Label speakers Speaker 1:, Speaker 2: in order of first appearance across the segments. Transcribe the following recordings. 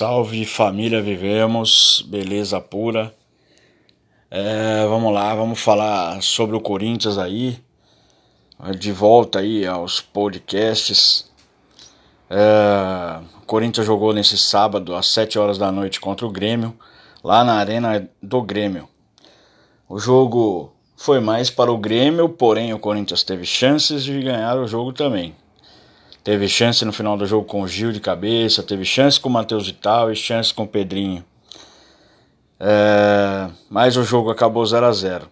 Speaker 1: salve família, vivemos, beleza pura. É, vamos lá, vamos falar sobre o Corinthians aí, de volta aí aos podcasts. É, o Corinthians jogou nesse sábado às 7 horas da noite contra o Grêmio, lá na arena do Grêmio. O jogo foi mais para o Grêmio, porém o Corinthians teve chances de ganhar o jogo também. Teve chance no final do jogo com o Gil de cabeça, teve chance com o Matheus Vital e chance com o Pedrinho. É, mas o jogo acabou 0 a 0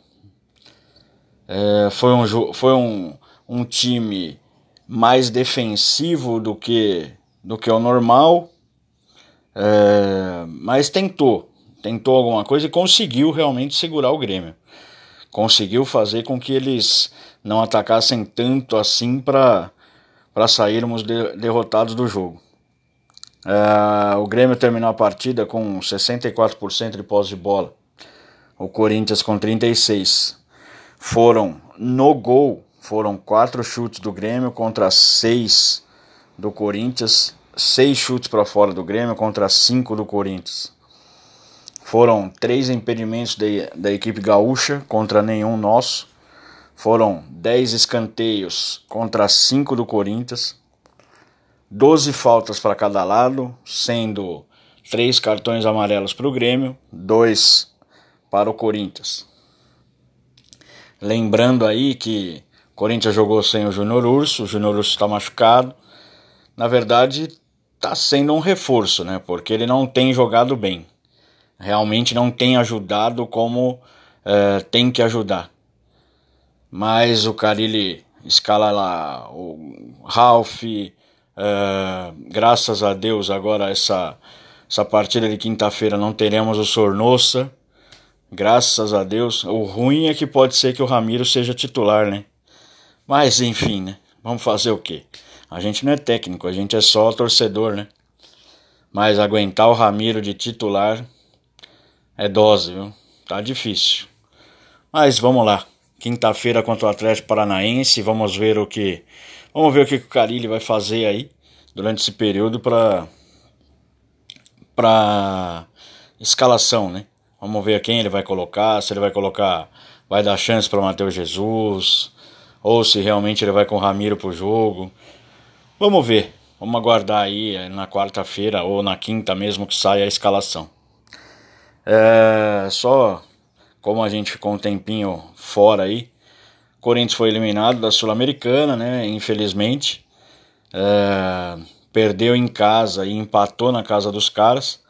Speaker 1: é, Foi, um, foi um, um time mais defensivo do que, do que o normal, é, mas tentou, tentou alguma coisa e conseguiu realmente segurar o Grêmio. Conseguiu fazer com que eles não atacassem tanto assim para para sairmos de, derrotados do jogo. Uh, o Grêmio terminou a partida com 64% de posse de bola, o Corinthians com 36%. Foram no gol, foram quatro chutes do Grêmio contra seis do Corinthians, seis chutes para fora do Grêmio contra cinco do Corinthians. Foram três impedimentos de, da equipe gaúcha contra nenhum nosso. Foram 10 escanteios contra 5 do Corinthians, 12 faltas para cada lado, sendo 3 cartões amarelos para o Grêmio, 2 para o Corinthians. Lembrando aí que o Corinthians jogou sem o Júnior Urso, o Júnior Urso está machucado. Na verdade, está sendo um reforço, né? Porque ele não tem jogado bem. Realmente não tem ajudado como é, tem que ajudar mas o Carilli escala lá o Ralph, uh, graças a Deus agora essa, essa partida de quinta-feira não teremos o Sornossa, graças a Deus, o ruim é que pode ser que o Ramiro seja titular, né? Mas enfim, né? Vamos fazer o quê? A gente não é técnico, a gente é só torcedor, né? Mas aguentar o Ramiro de titular é dose, viu? Tá difícil. Mas vamos lá. Quinta-feira contra o Atlético Paranaense. Vamos ver o que. Vamos ver o que o Carilli vai fazer aí durante esse período para para escalação, né? Vamos ver quem ele vai colocar, se ele vai colocar, vai dar chance para Matheus Jesus, ou se realmente ele vai com o Ramiro pro jogo. Vamos ver. Vamos aguardar aí eh, na quarta-feira ou na quinta mesmo que saia a escalação. É, só como a gente ficou um tempinho fora aí, Corinthians foi eliminado da Sul-Americana, né? Infelizmente. É, perdeu em casa e empatou na casa dos caras.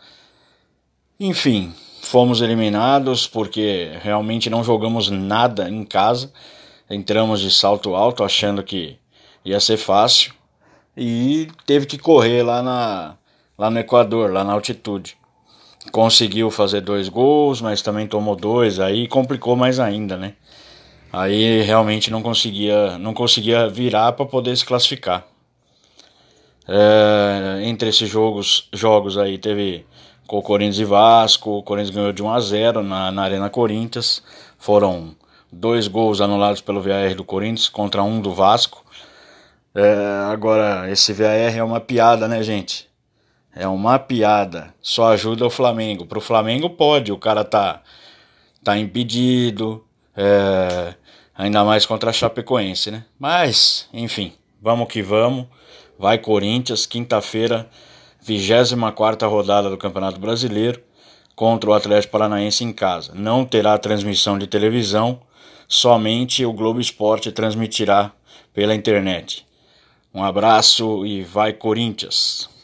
Speaker 1: Enfim, fomos eliminados porque realmente não jogamos nada em casa. Entramos de salto alto achando que ia ser fácil e teve que correr lá, na, lá no Equador, lá na altitude conseguiu fazer dois gols, mas também tomou dois, aí complicou mais ainda, né? Aí realmente não conseguia, não conseguia virar para poder se classificar. É, entre esses jogos, jogos aí teve com o Corinthians e Vasco, o Corinthians ganhou de 1 a 0 na, na Arena Corinthians, foram dois gols anulados pelo VAR do Corinthians contra um do Vasco. É, agora, esse VAR é uma piada, né, gente? É uma piada. Só ajuda o Flamengo. Pro Flamengo pode, o cara tá, tá impedido. É, ainda mais contra a Chapecoense, né? Mas, enfim, vamos que vamos. Vai Corinthians, quinta-feira, 24 rodada do Campeonato Brasileiro, contra o Atlético Paranaense em casa. Não terá transmissão de televisão, somente o Globo Esporte transmitirá pela internet. Um abraço e vai Corinthians!